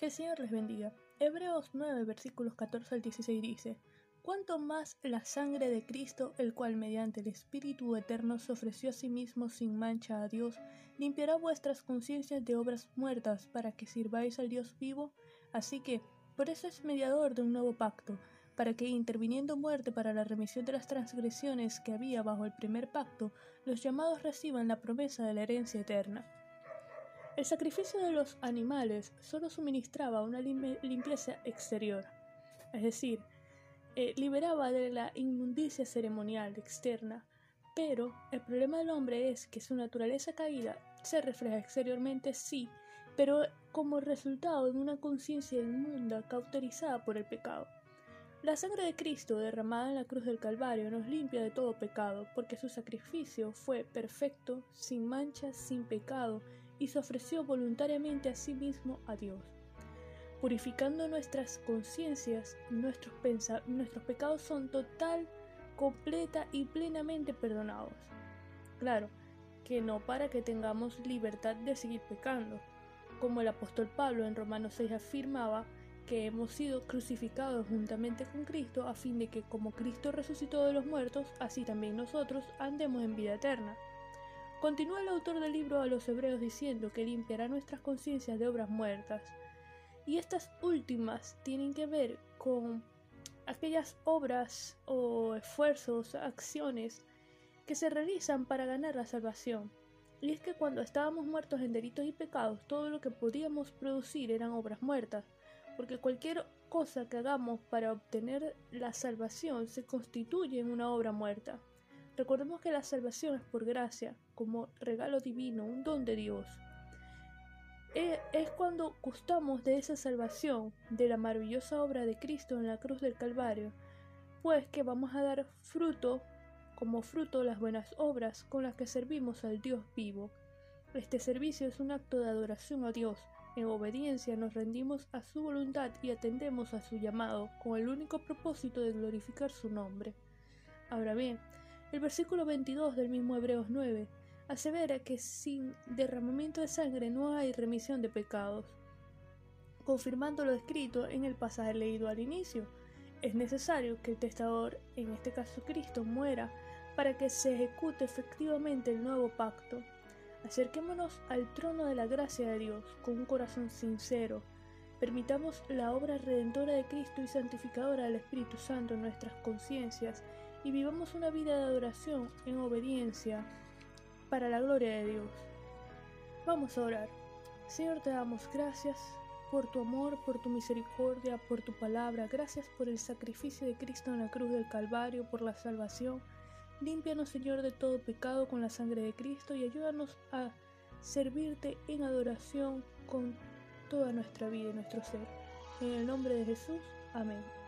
Que el Señor les bendiga. Hebreos 9, versículos 14 al 16 dice, Cuanto más la sangre de Cristo, el cual mediante el Espíritu Eterno se ofreció a sí mismo sin mancha a Dios, limpiará vuestras conciencias de obras muertas para que sirváis al Dios vivo. Así que, por eso es mediador de un nuevo pacto, para que, interviniendo muerte para la remisión de las transgresiones que había bajo el primer pacto, los llamados reciban la promesa de la herencia eterna. El sacrificio de los animales solo suministraba una limpieza exterior, es decir, eh, liberaba de la inmundicia ceremonial externa, pero el problema del hombre es que su naturaleza caída se refleja exteriormente, sí, pero como resultado de una conciencia inmunda cauterizada por el pecado. La sangre de Cristo derramada en la cruz del Calvario nos limpia de todo pecado, porque su sacrificio fue perfecto, sin mancha, sin pecado, y se ofreció voluntariamente a sí mismo a Dios, purificando nuestras conciencias, nuestros, nuestros pecados son total, completa y plenamente perdonados. Claro, que no para que tengamos libertad de seguir pecando, como el apóstol Pablo en Romanos 6 afirmaba, que hemos sido crucificados juntamente con Cristo a fin de que como Cristo resucitó de los muertos, así también nosotros andemos en vida eterna. Continúa el autor del libro a los Hebreos diciendo que limpiará nuestras conciencias de obras muertas. Y estas últimas tienen que ver con aquellas obras o esfuerzos, acciones que se realizan para ganar la salvación. Y es que cuando estábamos muertos en delitos y pecados, todo lo que podíamos producir eran obras muertas, porque cualquier cosa que hagamos para obtener la salvación se constituye en una obra muerta. Recordemos que la salvación es por gracia, como regalo divino, un don de Dios. E, es cuando gustamos de esa salvación, de la maravillosa obra de Cristo en la cruz del Calvario, pues que vamos a dar fruto, como fruto las buenas obras con las que servimos al Dios vivo. Este servicio es un acto de adoración a Dios. En obediencia nos rendimos a su voluntad y atendemos a su llamado, con el único propósito de glorificar su nombre. Ahora bien, el versículo 22 del mismo Hebreos 9 asevera que sin derramamiento de sangre no hay remisión de pecados, confirmando lo escrito en el pasaje leído al inicio. Es necesario que el testador, en este caso Cristo, muera para que se ejecute efectivamente el nuevo pacto. Acerquémonos al trono de la gracia de Dios con un corazón sincero. Permitamos la obra redentora de Cristo y santificadora del Espíritu Santo en nuestras conciencias y vivamos una vida de adoración en obediencia para la gloria de Dios. Vamos a orar. Señor, te damos gracias por tu amor, por tu misericordia, por tu palabra. Gracias por el sacrificio de Cristo en la cruz del Calvario, por la salvación. Límpianos, Señor, de todo pecado con la sangre de Cristo y ayúdanos a servirte en adoración con toda nuestra vida y nuestro ser. En el nombre de Jesús. Amén.